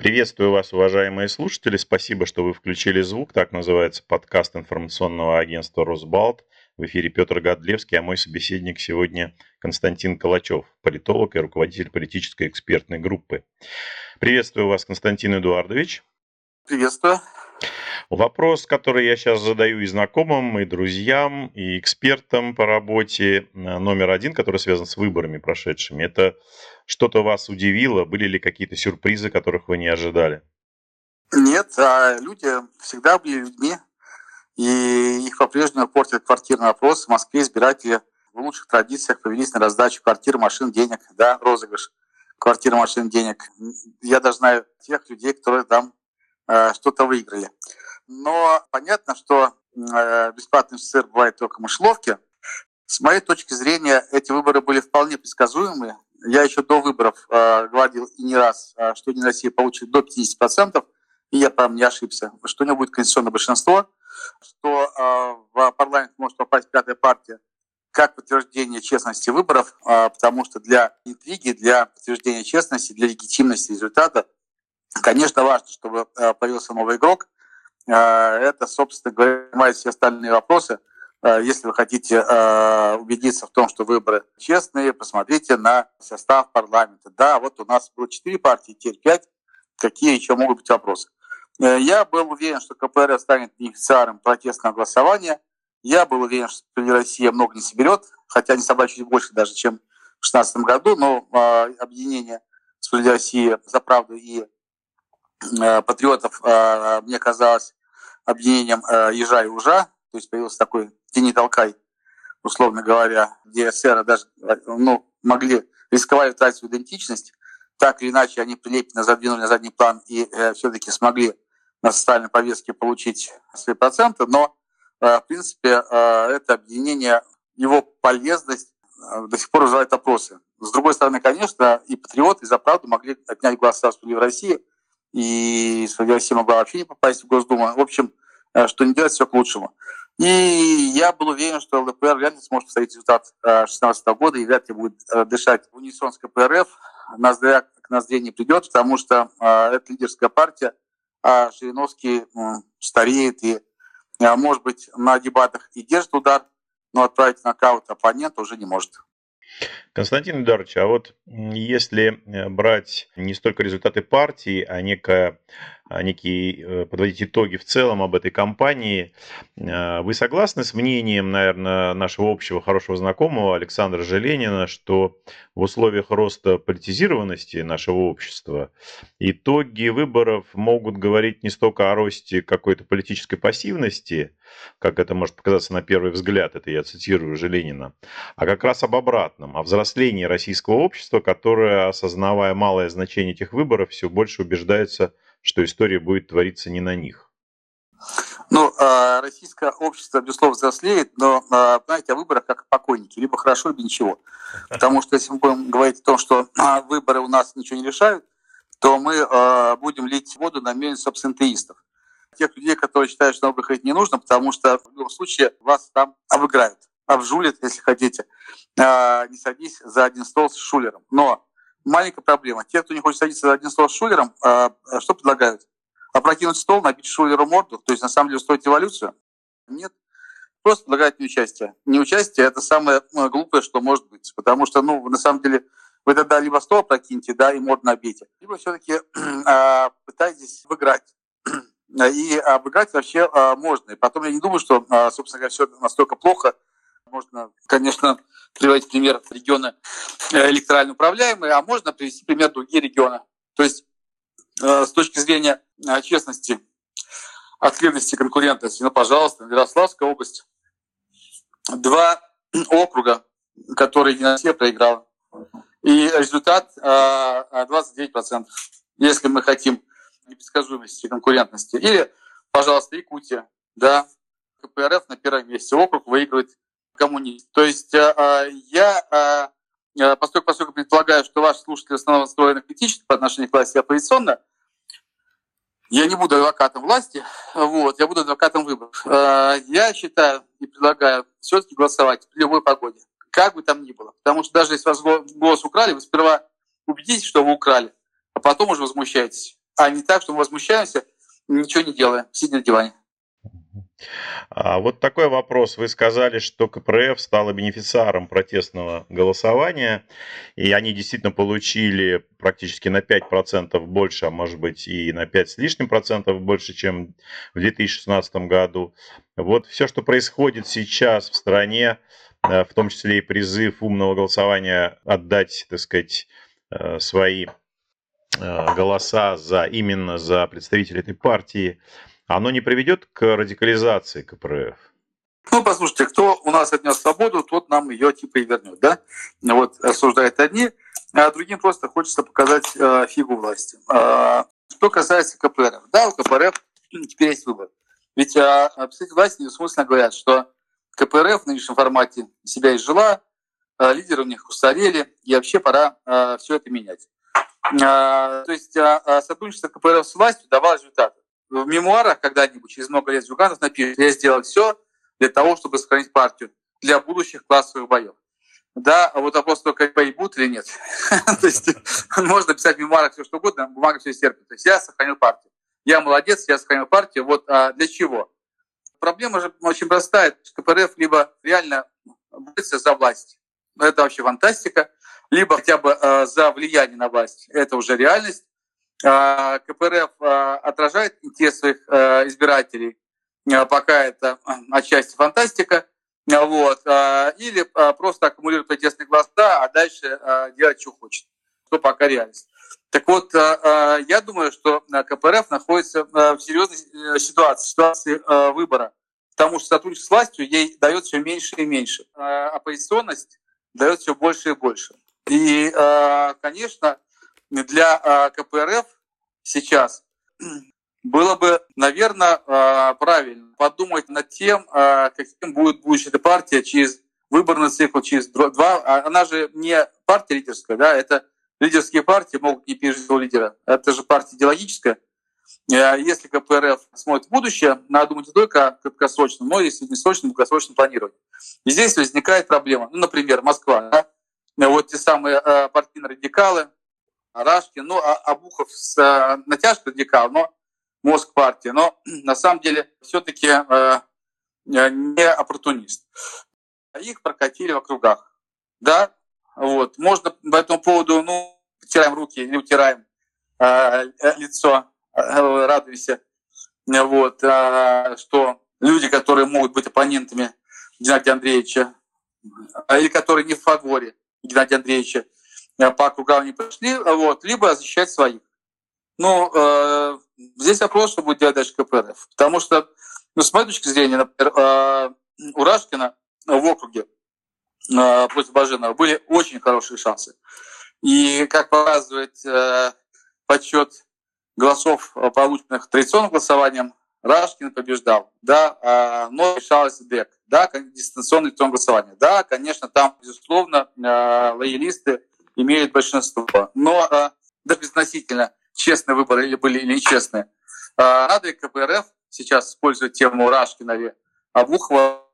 Приветствую вас, уважаемые слушатели. Спасибо, что вы включили звук. Так называется подкаст информационного агентства «Росбалт». В эфире Петр Годлевский, а мой собеседник сегодня Константин Калачев, политолог и руководитель политической экспертной группы. Приветствую вас, Константин Эдуардович. Приветствую. Вопрос, который я сейчас задаю и знакомым, и друзьям, и экспертам по работе, э, номер один, который связан с выборами прошедшими, это что-то вас удивило? Были ли какие-то сюрпризы, которых вы не ожидали? Нет, а люди всегда были людьми, и их по-прежнему портит квартирный вопрос. В Москве избиратели в лучших традициях повелись на раздачу квартир, машин, денег, да, розыгрыш квартир, машин, денег. Я даже знаю тех людей, которые там что-то выиграли. Но понятно, что э, бесплатный сыр бывает только в мышеловке. С моей точки зрения, эти выборы были вполне предсказуемые. Я еще до выборов э, говорил и не раз, э, что Единая Россия получит до 50%, и я, правда, не ошибся, что у него будет конституционное большинство, что э, в парламент может попасть пятая партия как подтверждение честности выборов, э, потому что для интриги, для подтверждения честности, для легитимности результата, конечно, важно, чтобы э, появился новый игрок – а, это, собственно говоря, снимает все остальные вопросы. А, если вы хотите убедиться в том, что выборы честные, посмотрите на состав парламента. Да, вот у нас было четыре партии, теперь пять. Какие еще могут быть вопросы? Э, я был уверен, что КПРФ станет бенефициаром протестного голосования. Я был уверен, что Россия много не соберет, хотя они собрали чуть больше даже, чем в 2016 году, но объединение «Справедливая Россия за правду» и Э, патриотов э, мне казалось объединением э, ежа и ужа, то есть появился такой тени толкай, условно говоря, где эсеры даже ну, могли рисковать утратить свою идентичность, так или иначе они прилепенно задвинули на задний план и э, все-таки смогли на социальной повестке получить свои проценты, но э, в принципе э, это объединение, его полезность э, до сих пор вызывает опросы. С другой стороны, конечно, и патриоты, и за правду могли отнять голоса в России – и Россия могла вообще не попасть в Госдуму. В общем, э, что не делать, все к лучшему. И я был уверен, что ЛДПР ли сможет повторить результат 2016 э, года и вряд ли будет э, дышать в унисон с КПРФ. Ноздря к ноздре не придет, потому что это лидерская партия, а Жириновский стареет и, может быть, на дебатах и держит удар, но отправить нокаут оппонента уже не может. Константин Эдуардович, а вот если э, брать не столько результаты партии, а некое некие, э, подводить итоги в целом об этой кампании. Э, вы согласны с мнением, наверное, нашего общего хорошего знакомого Александра Желенина, что в условиях роста политизированности нашего общества итоги выборов могут говорить не столько о росте какой-то политической пассивности, как это может показаться на первый взгляд, это я цитирую Желенина, а как раз об обратном, о взрослении российского общества, которое, осознавая малое значение этих выборов, все больше убеждается что история будет твориться не на них? Ну, а, российское общество, безусловно, взрослеет, но, а, знаете, о выборах как о покойнике, либо хорошо, либо ничего. Потому что если мы будем говорить о том, что а, выборы у нас ничего не решают, то мы будем лить воду на мельницу абсентеистов. Тех людей, которые считают, что на выборах ходить не нужно, потому что в любом случае вас там обыграют, обжулят, если хотите. Не садись за один стол с шулером. Но маленькая проблема. Те, кто не хочет садиться за один стол с Шулером, а, а что предлагают? Опрокинуть стол, набить Шулеру морду, то есть на самом деле устроить эволюцию? Нет. Просто предлагают неучастие. Неучастие – это самое ну, глупое, что может быть. Потому что, ну, на самом деле, вы тогда либо стол опрокиньте, да, и морду набейте, либо все-таки э, пытаетесь выиграть. И обыграть вообще э, можно. И потом я не думаю, что, э, собственно говоря, все настолько плохо. Можно, конечно, приводить пример региона э, электорально управляемые, а можно привести пример другие регионы. То есть э, с точки зрения э, честности, открытости, конкурентности, ну, пожалуйста, Ярославская область. Два округа, которые Россия проиграла. И результат 29%, если мы хотим непредсказуемости конкурентности. Или, пожалуйста, Якутия, да, КПРФ на первом месте. Округ выигрывает коммунист. То есть э, э, я, э, поскольку, поскольку предполагаю, что ваши слушатели в основном настроены критически по отношению к власти оппозиционно, я не буду адвокатом власти, вот, я буду адвокатом выборов. Я считаю и предлагаю все-таки голосовать при любой погоде, как бы там ни было. Потому что даже если вас голос украли, вы сперва убедитесь, что вы украли, а потом уже возмущаетесь. а не так, что мы возмущаемся, ничего не делаем, сидя на диване. А вот такой вопрос. Вы сказали, что КПРФ стала бенефициаром протестного голосования, и они действительно получили практически на 5% больше, а может быть и на 5 с лишним процентов больше, чем в 2016 году. Вот все, что происходит сейчас в стране, э, в том числе и призыв умного голосования отдать, так сказать, э, свои э, голоса за именно за представителей этой партии, оно не приведет к радикализации КПРФ? Ну, послушайте, кто у нас отнес свободу, тот нам ее типа и вернет, да? Вот рассуждают одни, а другим просто хочется показать э, фигу власти. Э, что касается КПРФ, да, у КПРФ теперь есть выбор. Ведь э, представители власти недвусмысленно говорят, что КПРФ в нынешнем формате себя изжила, э, лидеры у них устарели, и вообще пора э, все это менять. Э, то есть э, сотрудничество КПРФ с властью давало результаты в мемуарах когда-нибудь, через много лет, Зюганов напишет, я сделал все для того, чтобы сохранить партию для будущих классовых боев. Да, а вот вопрос только, бои будут или нет. То есть можно писать в мемуарах все что угодно, бумага все стерпит. То есть я сохранил партию. Я молодец, я сохранил партию. Вот а для чего? Проблема же очень простая. КПРФ либо реально борется за власть, это вообще фантастика, либо хотя бы э, за влияние на власть, это уже реальность, а, КПРФ а, отражает интерес своих а, избирателей, пока это отчасти фантастика, вот, или просто аккумулирует протестные голоса, а дальше делать, что хочет, что пока реальность. Так вот, я думаю, что КПРФ находится в серьезной э, ситуации, ситуации выбора, потому что сотрудничество с властью ей дает все меньше и меньше, оппозиционность дает все больше и больше. И, конечно, для а, КПРФ сейчас было бы, наверное, а, правильно подумать над тем, а, каким будет будущая партия через выборный цикл, через два. Она же не партия лидерская, да, это лидерские партии могут не пережить своего лидера. Это же партия идеологическая. Если КПРФ смотрит в будущее, надо думать не только краткосрочно, но и среднесрочно, долгосрочно планировать. И здесь возникает проблема. Ну, например, Москва. Да? Вот те самые партийные радикалы, Рашкин, ну, а Абухов с э, натяжкой радикал, но мозг партии, но на самом деле все-таки э, не оппортунист. Их прокатили в округах. Да, вот. Можно по этому поводу, ну, утираем руки или утираем э, лицо, э, радуемся, вот, э, что люди, которые могут быть оппонентами Геннадия Андреевича, или которые не в фаворе Геннадия Андреевича, Э, по округам не пошли, вот, либо защищать своих. Ну, э, здесь вопрос, что будет делать дальше КПРФ. Потому что, ну, с моей точки зрения, например, э, у Рашкина в округе э, против Баженова были очень хорошие шансы. И, как показывает э, подсчет голосов, полученных традиционным голосованием, Рашкин побеждал, да, э, но решалось ДЭК, да, дистанционное электронное голосование. Да, конечно, там, безусловно, э, лоялисты имеют большинство. Но э, даже относительно честные выборы или были или нечестные. И КПРФ сейчас использовать тему Рашкина или Обухова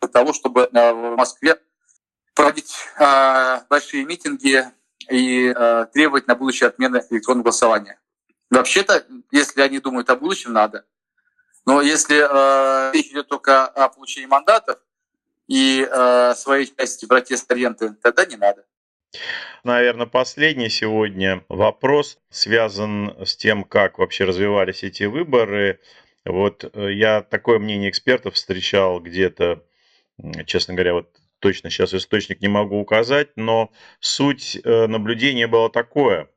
для того, чтобы э, в Москве проводить э, большие митинги и э, требовать на будущее отмены электронного голосования. Вообще-то, если они думают о будущем, надо. Но если э, речь идет только о получении мандатов и э, своей части протест-ориенты, тогда не надо. Наверное, последний сегодня вопрос связан с тем, как вообще развивались эти выборы. Вот э, я такое мнение экспертов встречал где-то, честно говоря, вот точно сейчас источник не могу указать, но суть э, наблюдения была такое.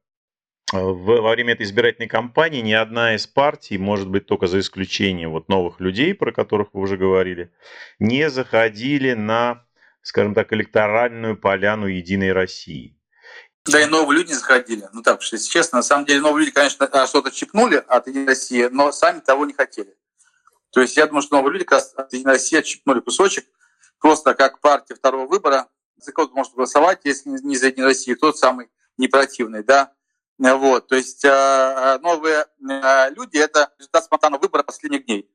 Во время этой избирательной кампании ни одна из партий, может быть, только за исключением вот новых людей, про которых вы уже говорили, не заходили на скажем так, электоральную поляну Единой России. Да и новые люди заходили. Ну так, если честно, на самом деле новые люди, конечно, а, что-то чипнули от Единой России, но сами того не хотели. То есть я думаю, что новые люди как раз от Единой России отщипнули кусочек, просто как партия второго выбора. За кого-то может голосовать, если не за Единую Россию, тот самый непротивный, да. Вот, то есть а, новые а, люди – это результат спонтанного выбора последних дней.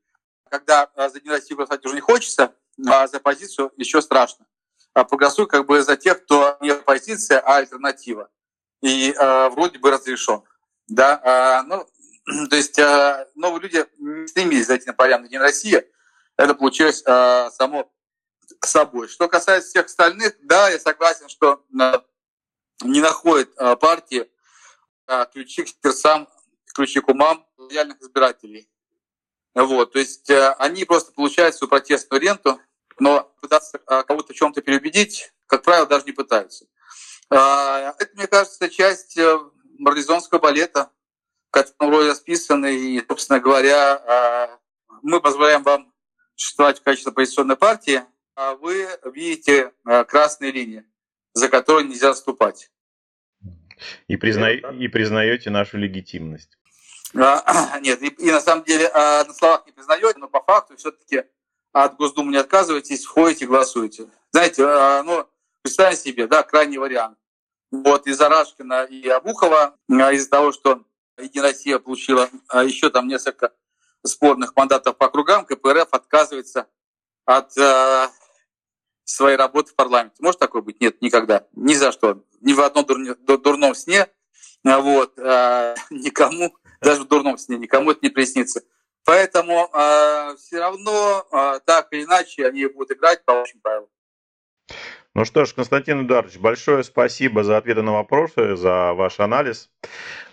Когда за Единую Россию голосовать уже не хочется, а за позицию еще страшно. А проголосуй как бы за тех, кто не оппозиция, а альтернатива. И э, вроде бы разрешен. Да? А, ну, То есть э, новые люди не стремились зайти на порядок День России. Это получилось э, само собой. Что касается всех остальных, да, я согласен, что не находят партии ключи к сердцам, ключи к умам реальных избирателей. Вот, то есть они просто получают свою протестную ренту, но пытаться кого-то в чем-то переубедить, как правило, даже не пытаются. Это, мне кажется, часть марлезонского балета, в котором роли расписаны, и, собственно говоря, а, мы позволяем вам существовать в качестве оппозиционной партии, а вы видите а, красные линии, за которые нельзя отступать. И, призна... и признаете нашу легитимность. Нет, и, и на самом деле на словах не признаете, но по факту все-таки от Госдумы не отказываетесь, входите, голосуете. Знаете, ну, представьте себе, да, крайний вариант. Вот из-за Рашкина и Абухова, а из-за того, что Единая Россия получила а еще там несколько спорных мандатов по округам, КПРФ отказывается от э, своей работы в парламенте. Может такое быть? Нет, никогда. Ни за что. Ни в одном дур, дурном сне. Вот, э, никому, даже в дурном сне, никому это не приснится. Поэтому э, все равно, э, так или иначе, они будут играть по общим правилам. Ну что ж, Константин Эдуардович, большое спасибо за ответы на вопросы, за ваш анализ.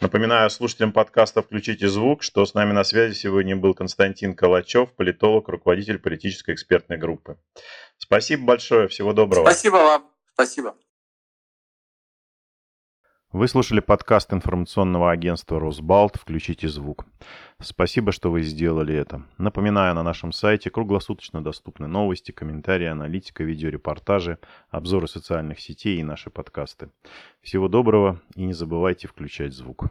Напоминаю слушателям подкаста «Включите звук», что с нами на связи сегодня был Константин Калачев, политолог, руководитель политической экспертной группы. Спасибо большое, всего доброго. Спасибо вам, спасибо. Вы слушали подкаст информационного агентства «Росбалт. Включите звук». Спасибо, что вы сделали это. Напоминаю, на нашем сайте круглосуточно доступны новости, комментарии, аналитика, видеорепортажи, обзоры социальных сетей и наши подкасты. Всего доброго и не забывайте включать звук.